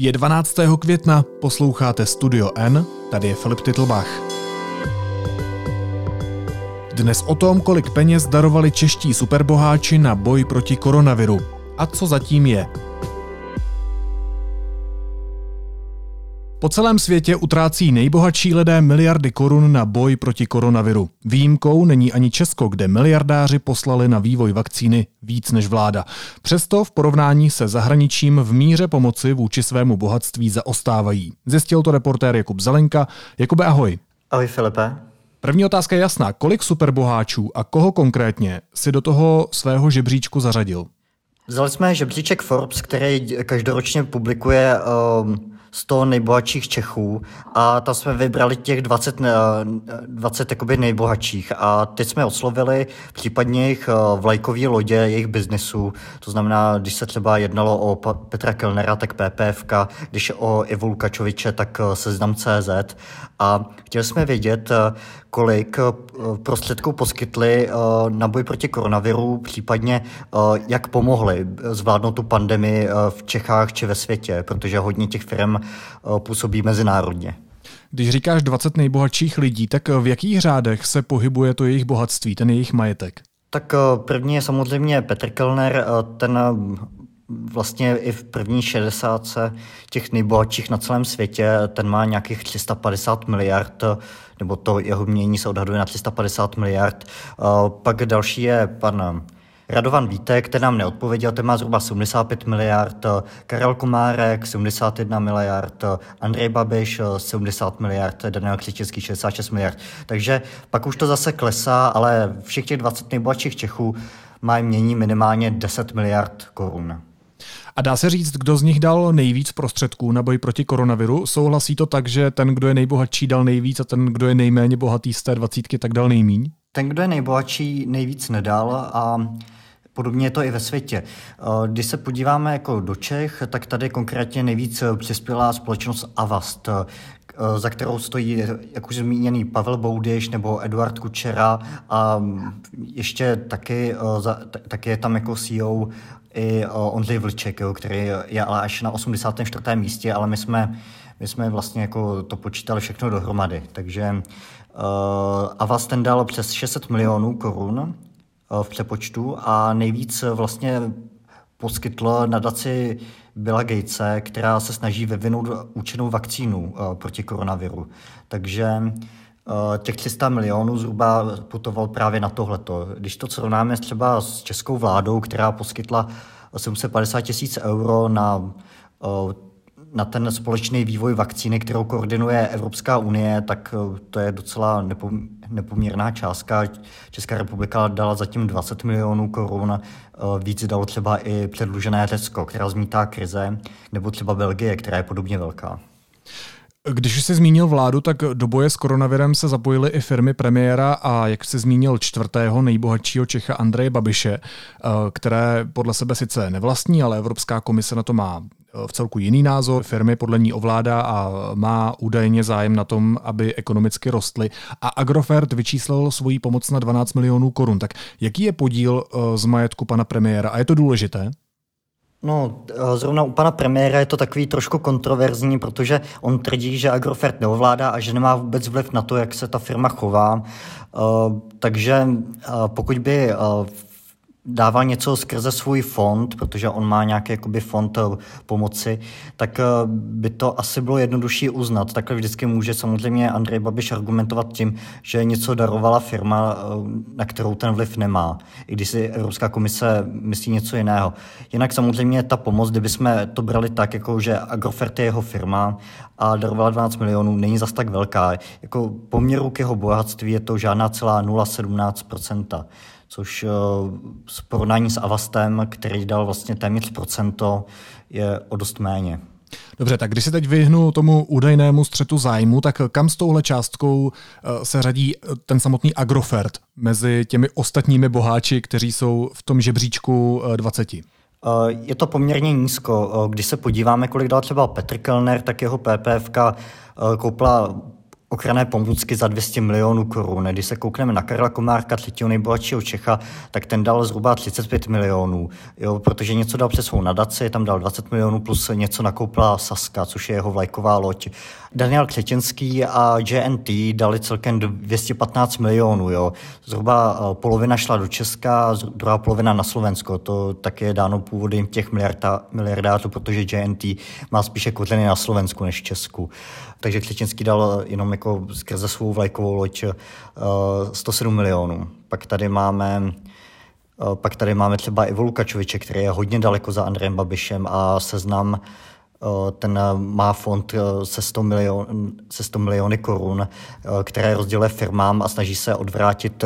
Je 12. května, posloucháte Studio N, tady je Filip Titlbach. Dnes o tom, kolik peněz darovali čeští superboháči na boj proti koronaviru a co zatím je. Po celém světě utrácí nejbohatší lidé miliardy korun na boj proti koronaviru. Výjimkou není ani Česko, kde miliardáři poslali na vývoj vakcíny víc než vláda. Přesto v porovnání se zahraničím v míře pomoci vůči svému bohatství zaostávají. Zjistil to reportér Jakub Zelenka. Jakube, ahoj. Ahoj Filipe. První otázka je jasná. Kolik superboháčů a koho konkrétně si do toho svého žebříčku zařadil? Vzali jsme žebříček Forbes, který každoročně publikuje um 100 nejbohatších Čechů a tam jsme vybrali těch 20, 20 jakoby nejbohatších a teď jsme oslovili případně jejich eh, vlajkový lodě, jejich biznesu, to znamená, když se třeba jednalo o Petra Kellnera, tak PPFK, když o Ivu Lukačoviče, tak eh, seznam CZ a chtěli jsme vědět, eh, kolik prostředků poskytli na boj proti koronaviru, případně jak pomohli zvládnout tu pandemii v Čechách či ve světě, protože hodně těch firm Eh, působí mezinárodně. Když říkáš 20 nejbohatších lidí, tak v jakých řádech se pohybuje to jejich bohatství, ten jejich majetek? Tak eh, první je samozřejmě Petr Kellner, eh, ten vlastně i v první 60 těch nejbohatších na celém světě, ten má nějakých 350 miliard, nebo to jeho mění se odhaduje na 350 miliard. Pak další je pan Radovan Vítek, ten nám neodpověděl, ten má zhruba 75 miliard, Karel Komárek 71 miliard, Andrej Babiš 70 miliard, Daniel Křičecký 66 miliard. Takže pak už to zase klesá, ale všech těch 20 nejbohatších Čechů mají mění minimálně 10 miliard korun. A dá se říct, kdo z nich dal nejvíc prostředků na boj proti koronaviru? Souhlasí to tak, že ten, kdo je nejbohatší, dal nejvíc a ten, kdo je nejméně bohatý z té dvacítky, tak dal nejmíň? Ten, kdo je nejbohatší, nejvíc nedal a Podobně je to i ve světě. Eh, když se podíváme jako do Čech, tak tady konkrétně nejvíc přispěla společnost Avast, za kterou stojí, jak už zmíněný, Pavel Boudyš nebo Eduard Kučera a ještě taky, eh, taky je tam jako CEO i Ondřej Vlček, který je ale až na 84. místě, ale my jsme, my jsme vlastně jako to počítali všechno dohromady. Takže uh, Avast ten dal přes 600 milionů korun Eh, v přepočtu a nejvíc vlastně poskytl nadaci Billa Gatese, která se snaží vyvinout účinnou vakcínu eh, proti koronaviru. Takže eh, těch 300 milionů zhruba putoval právě na tohleto. Když to srovnáme třeba s českou vládou, která poskytla 750 tisíc euro na na ten společný vývoj vakcíny, kterou koordinuje Evropská unie, tak eh, to je docela nepoměrná částka. Česká republika dala zatím 20 milionů korun, eh, víc dalo třeba i předlužené Řecko, která zmítá krize, nebo třeba Belgie, která je podobně velká. Když jsi zmínil vládu, tak do boje s koronavirem se zapojily i firmy premiéra a jak jsi zmínil čtvrtého nejbohatšího Čecha Andreje Babiše, eh, které podle sebe sice nevlastní, ale Evropská komise na to má v celku jiný názor. Firmy podle ní ovládá a má údajně zájem na tom, aby ekonomicky rostly. A Agrofert vyčíslil svoji pomoc na 12 milionů korun. Tak jaký je podíl eh, z majetku pana premiéra? A je to důležité? No, eh, zrovna u pana premiéra je to takový trošku kontroverzní, protože on tvrdí, že Agrofert neovládá a že nemá vůbec vliv na to, jak se ta firma chová. Takže pokud by dával něco skrze svůj fond, protože on má nějaký jakoby fond eh, pomoci, tak eh, by to asi bylo jednodušší uznat. Takhle vždycky může samozřejmě Andrej Babiš argumentovat tím, že něco darovala firma, eh, na kterou ten vliv nemá, i když si Evropská komise myslí něco jiného. Jinak samozřejmě ta pomoc, kdyby jsme to brali tak, jako že Agrofert je jeho firma a darovala 12 milionů, není zas tak velká. Jako poměru k jeho bohatství je to žádná celá 0,17% což eh, s porovnání s Avastem, který dal vlastně téměř procento, je o dost méně. Dobře, tak když se teď vyhnu tomu údajnému střetu zájmu, tak kam s touhle částkou eh, se řadí eh, ten samotný Agrofert mezi těmi ostatními boháči, kteří jsou v tom žebříčku 20? Je to poměrně nízko. Když se podíváme, kolik dal třeba Petr Kellner, tak jeho PPFK koupila ochranné pomůcky za 200 milionů korun. Když se koukneme na Karla Komárka, třetího nejbohatšího Čecha, tak ten dal zhruba 35 milionů, jo, protože něco dal přes svou nadaci, tam dal 20 milionů plus něco nakoupila Saska, což je jeho vlajková loď. Daniel Křetinský a JNT dali celkem 215 milionů. Jo. Zhruba eh, polovina šla do Česka, druhá polovina na Slovensko. To taky je dáno původem těch miliarda, miliardářů, protože JNT má spíše kořeny na Slovensku než v Česku. Takže Křetinský dal jenom jako skrze svou vlajkovou loď 107 eh, milionů. Pak tady máme eh, pak tady máme třeba Ivo Lukačoviče, který je hodně daleko za Andrejem Babišem a seznam Eh, ten má fond se 100, milion, se 100 miliony korun, které rozděluje firmám a snaží se odvrátit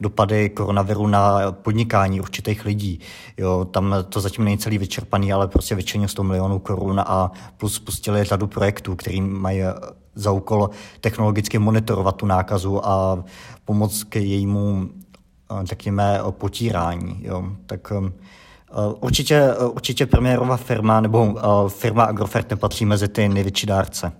dopady koronaviru na podnikání určitých lidí. Jo, tam to zatím není celý vyčerpaný, ale prostě vyčlenil 100 milionů korun a plus spustili řadu projektů, který mají za úkol technologicky monitorovat tu nákazu a pomoct k jejímu, řekněme, potírání. Jo. Tak Eh, určitě, eh, určitě premiérová firma nebo eh, firma Agrofert nepatří mezi ty největší dárce.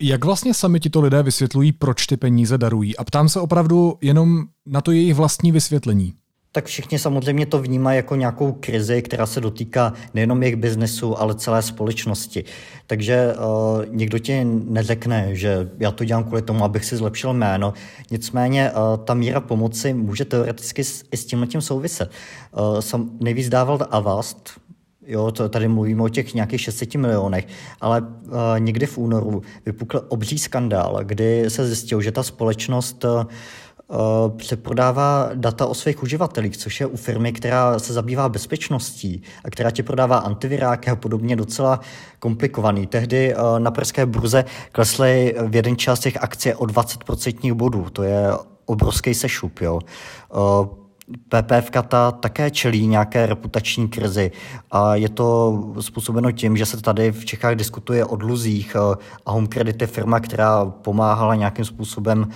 Jak vlastně sami tito lidé vysvětlují, proč ty peníze darují? A ptám se opravdu jenom na to jejich vlastní vysvětlení tak všichni samozřejmě to vnímají jako nějakou krizi, která se dotýká nejenom jejich biznesu, ale celé společnosti. Takže uh, nikdo ti neřekne, že já to dělám kvůli tomu, abych si zlepšil jméno. Nicméně uh, ta míra pomoci může teoreticky s, i s tím tím souviset. Uh, jsem nejvíc dával Avast, Jo, to tady mluvíme o těch nějakých 600 milionech, ale uh, někdy v únoru vypukl obří skandál, kdy se zjistilo, že ta společnost uh, Eh, přeprodává data o svých uživatelích, což je u firmy, která se zabývá bezpečností a která ti prodává antiviráky a podobně docela komplikovaný. Tehdy eh, na pražské burze klesly v jeden čas těch akcie o 20% bodů. To je obrovský sešup. Jo. Eh, PPF ta také čelí nějaké reputační krizi a je to způsobeno tím, že se tady v Čechách diskutuje o dluzích a Home Credit je firma, která pomáhala nějakým způsobem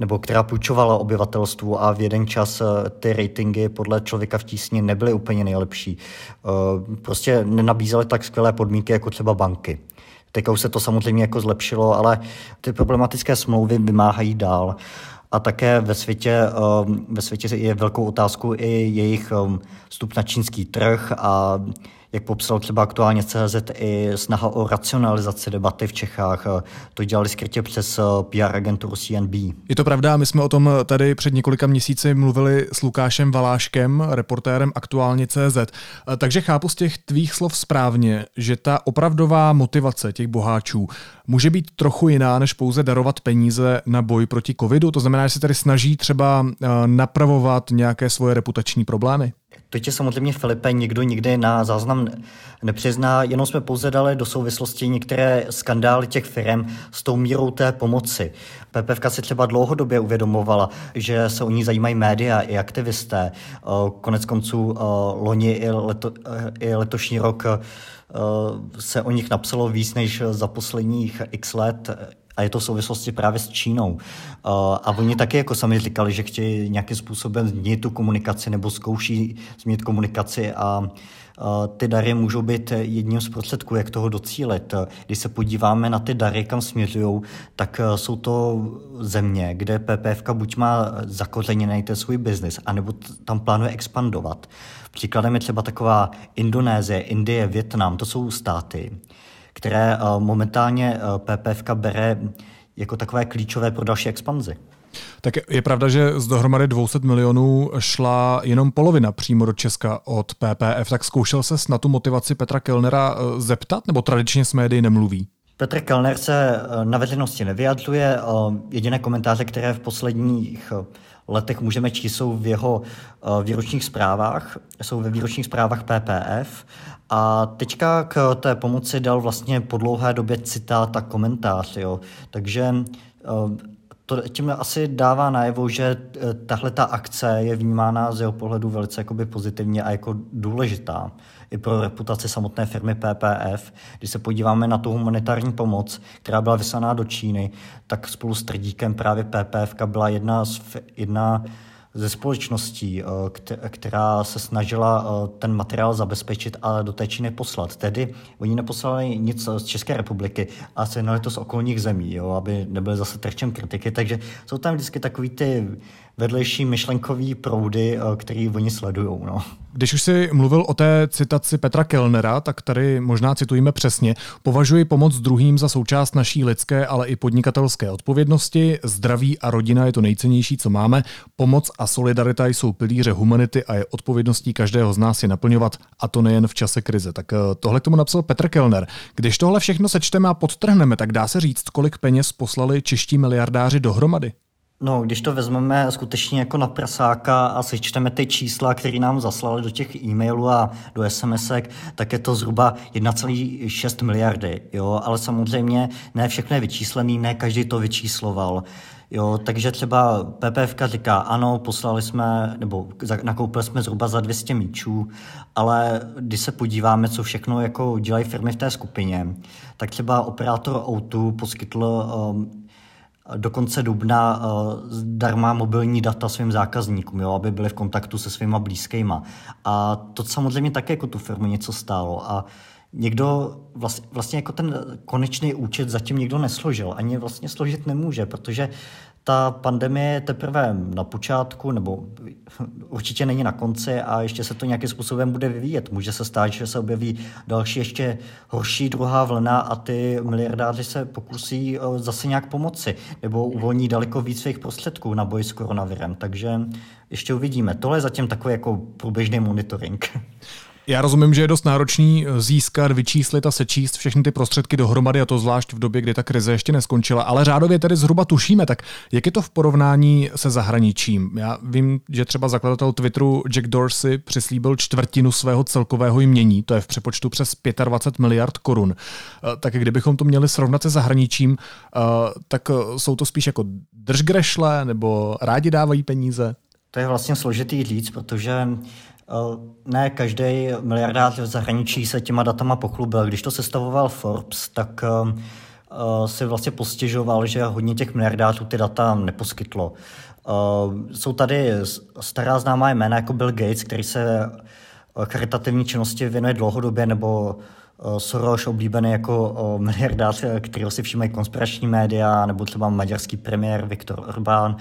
nebo která půjčovala obyvatelstvu a v jeden čas eh, ty ratingy podle člověka v tísni nebyly úplně nejlepší. Eh, prostě nenabízely tak skvělé podmínky jako třeba banky. Teď už se to samozřejmě jako zlepšilo, ale ty problematické smlouvy vymáhají dál. A také ve světě, eh, ve světě je velkou otázkou i jejich vstup na čínský trh a jak popsal třeba aktuálně CZ, i snaha o racionalizaci debaty v Čechách. To dělali skrytě přes eh, PR agenturu CNB. Je to pravda, my jsme o tom tady před několika měsíci mluvili s Lukášem Valáškem, reportérem aktuálně CZ. Eh, takže chápu z těch tvých slov správně, že ta opravdová motivace těch boháčů může být trochu jiná, než pouze darovat peníze na boj proti covidu. To znamená, že se tady snaží třeba eh, napravovat nějaké svoje reputační problémy? To tě samozřejmě, Filipe, nikdo nikdy na záznam nepřizná, jenom jsme pouze dali do souvislosti některé skandály těch firm s tou mírou té pomoci. PPFK si třeba dlouhodobě uvědomovala, že se o ní zajímají média i aktivisté. Konec konců loni i, leto, i letošní rok se o nich napsalo víc než za posledních x let a je to v souvislosti právě s Čínou. A oni taky jako sami říkali, že chtějí nějakým způsobem změnit tu komunikaci nebo zkouší změnit komunikaci a ty dary můžou být jedním z prostředků, jak toho docílit. Když se podíváme na ty dary, kam směřují, tak jsou to země, kde PPF buď má zakořeněný ten svůj biznis, anebo tam plánuje expandovat. Příkladem je třeba taková Indonésie, Indie, Větnam, to jsou státy, které eh, momentálně eh, PPF bere jako takové klíčové pro další expanzi. Tak je pravda, že z dohromady 200 milionů šla jenom polovina přímo do Česka od PPF. Tak zkoušel ses na tu motivaci Petra Kellnera eh, zeptat, nebo tradičně s médií nemluví? Petr Kellner se na veřejnosti nevyjadřuje. Jediné komentáře, které v posledních letech můžeme číst, jsou v jeho výročních zprávách, jsou ve výročních zprávách PPF a teďka k té pomoci dal vlastně po dlouhé době citát a komentář. Jo. Takže eh, to tím asi dává najevo, že eh, tahle ta akce je vnímána z jeho pohledu velice jakoby pozitivně a jako důležitá i pro reputaci samotné firmy PPF. Když se podíváme na tu humanitární pomoc, která byla vyslaná do Číny, tak spolu s Trdíkem právě PPF byla jedna z, jedna ze společností, která se snažila ten materiál zabezpečit a do té Číny poslat. Tedy oni neposlali nic z České republiky a sehnali to z okolních zemí, jo, aby nebyly zase terčem kritiky. Takže jsou tam vždycky takový ty vedlejší myšlenkový proudy, eh, který oni sledují. No. Když už si mluvil o té citaci Petra Kellnera, tak tady možná citujeme přesně. Považuji pomoc druhým za součást naší lidské, ale i podnikatelské odpovědnosti. Zdraví a rodina je to nejcennější, co máme. Pomoc a solidarita jsou pilíře humanity a je odpovědností každého z nás je naplňovat, a to nejen v čase krize. Tak eh, tohle k tomu napsal Petr Kellner. Když tohle všechno sečteme a podtrhneme, tak dá se říct, kolik peněz poslali čeští miliardáři dohromady. No, když to vezmeme skutečně jako na prasáka a sečteme ty čísla, které nám zaslali do těch e-mailů a do sms tak je to zhruba 1,6 miliardy. Jo? Ale samozřejmě ne všechno je vyčíslený, ne každý to vyčísloval. Jo, takže třeba PPF říká, ano, poslali jsme, nebo nakoupili jsme zhruba za 200 míčů, ale když se podíváme, co všechno jako dělají firmy v té skupině, tak třeba operátor O2 poskytl um, do konce dubna zdarma mobilní data svým zákazníkům, jo, aby byli v kontaktu se svýma blízkýma. A to samozřejmě také jako tu firmu něco stálo. A někdo vlastně, vlastně jako ten konečný účet zatím někdo nesložil. Ani vlastně složit nemůže, protože ta pandemie je teprve na počátku, nebo určitě není na konci a ještě se to nějakým způsobem bude vyvíjet. Může se stát, že se objeví další ještě horší druhá vlna a ty miliardáři se pokusí eh, zase nějak pomoci nebo uvolní daleko víc svých prostředků na boj s koronavirem. Takže ještě uvidíme. Tohle je zatím takový jako průběžný monitoring. Já rozumím, že je dost náročný eh, získat, vyčíslit a sečíst všechny ty prostředky dohromady, a to zvlášť v době, kdy ta krize ještě neskončila. Ale řádově tedy zhruba tušíme, tak jak je to v porovnání se zahraničím? Já vím, že třeba zakladatel Twitteru Jack Dorsey přislíbil čtvrtinu svého celkového jmění, to je v přepočtu přes 25 miliard korun. Eh, tak kdybychom to měli srovnat se zahraničím, eh, tak jsou to spíš jako držgrešle nebo rádi dávají peníze? To je vlastně složitý říct, protože ne každý miliardář v zahraničí se těma datama pochlubil. Když to sestavoval Forbes, tak eh, eh, si vlastně postěžoval, že hodně těch miliardářů ty data neposkytlo. Jsou tady stará známá jména jako Bill Gates, který se charitativní činnosti věnuje dlouhodobě, nebo Soros oblíbený jako miliardář, kterého si všímají konspirační média, nebo třeba maďarský premiér Viktor Orbán.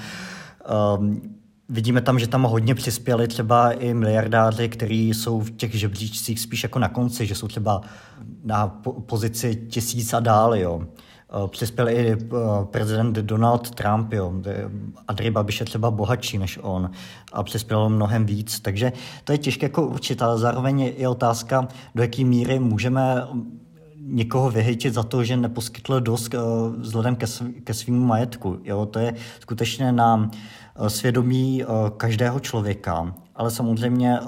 Vidíme tam, že tam hodně přispěli třeba i miliardáři, kteří jsou v těch žebříčcích spíš jako na konci, že jsou třeba na pozici tisíc a dál. Jo. Eh, přispěl i eh, prezident Donald Trump, jo. Andrej Babiš je třeba bohatší než on a přispěl mnohem víc. Takže to je těžké jako určit, ale zároveň je otázka, do jaké míry můžeme někoho vyhejtit za to, že neposkytl dost vzhledem ke, sv- ke svým majetku. Jo? To je skutečně na svědomí uh, každého člověka, ale samozřejmě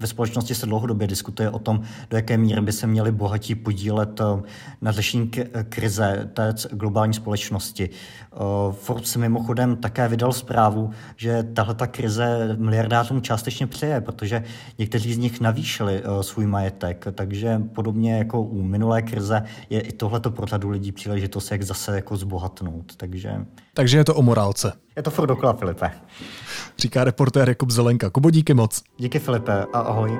ve společnosti se dlouhodobě diskutuje o tom, do jaké míry by se měli bohatí podílet eh, na řešení krize té globální společnosti. Eh, Forbes mimochodem také vydal zprávu, že tahle ta krize miliardářům částečně přeje, protože někteří z nich navýšili eh, svůj majetek, takže podobně jako u minulé krize je i tohleto pro řadu lidí příležitost, jak zase jako zbohatnout. Takže... takže je to o morálce. Je to furt dokola, Filipe. Říká reportér Jakub Zelenka. Kubo, díky moc. Díky, Filipe, a ahoj.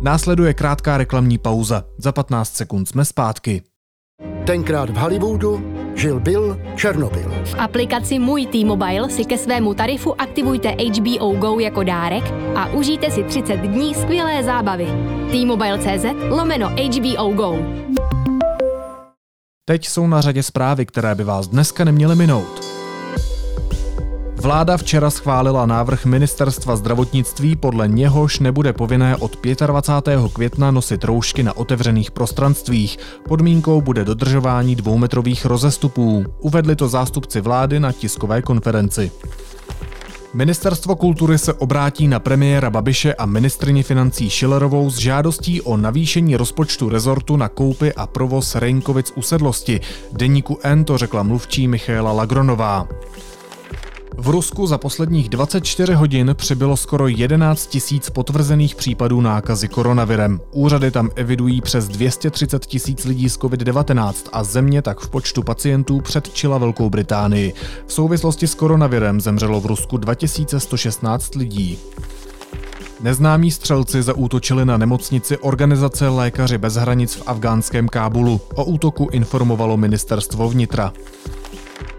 Následuje krátká reklamní pauza. Za 15 sekund jsme zpátky. Tenkrát v Hollywoodu žil Bill Černobyl. V aplikaci Můj T-Mobile si ke svému tarifu aktivujte HBO Go jako dárek a užijte si 30 dní skvělé zábavy. T-Mobile.cz lomeno HBO Go. Teď jsou na řadě zprávy, které by vás dneska neměly minout. Vláda včera schválila návrh ministerstva zdravotnictví, podle něhož nebude povinné od 25. května nosit roušky na otevřených prostranstvích. Podmínkou bude dodržování dvoumetrových rozestupů. Uvedli to zástupci vlády na tiskové konferenci. Ministerstvo kultury se obrátí na premiéra Babiše a ministrině financí Šilerovou s žádostí o navýšení rozpočtu rezortu na koupy a provoz Rejnkovic usedlosti. Deníku N to řekla mluvčí Michaela Lagronová. V Rusku za posledních 24 hodin přibylo skoro 11 tisíc potvrzených případů nákazy koronavirem. Úřady tam evidují přes 230 tisíc lidí z COVID-19 a země tak v počtu pacientů předčila Velkou Británii. V souvislosti s koronavirem zemřelo v Rusku 2116 lidí. Neznámí střelci zaútočili na nemocnici organizace Lékaři bez hranic v afgánském Kábulu. O útoku informovalo ministerstvo vnitra.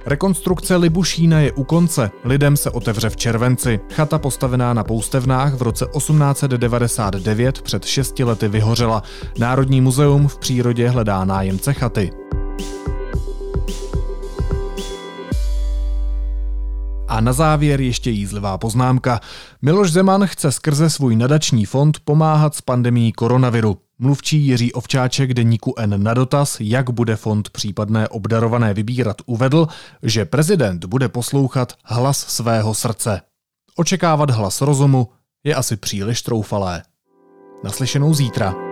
Rekonstrukce Libušína je u konce. Lidem se otevře v červenci. Chata postavená na poustevnách v roce 1899 před 6 lety vyhořela. Národní muzeum v přírodě hledá nájemce chaty. A na závěr ještě jízlivá poznámka. Miloš Zeman chce skrze svůj nadační fond pomáhat s pandemí koronaviru. Mluvčí Jiří Ovčáček deníku N na dotaz, jak bude fond případné obdarované vybírat, uvedl, že prezident bude poslouchat hlas svého srdce. Očekávat hlas rozumu je asi příliš troufalé. Naslyšenou zítra.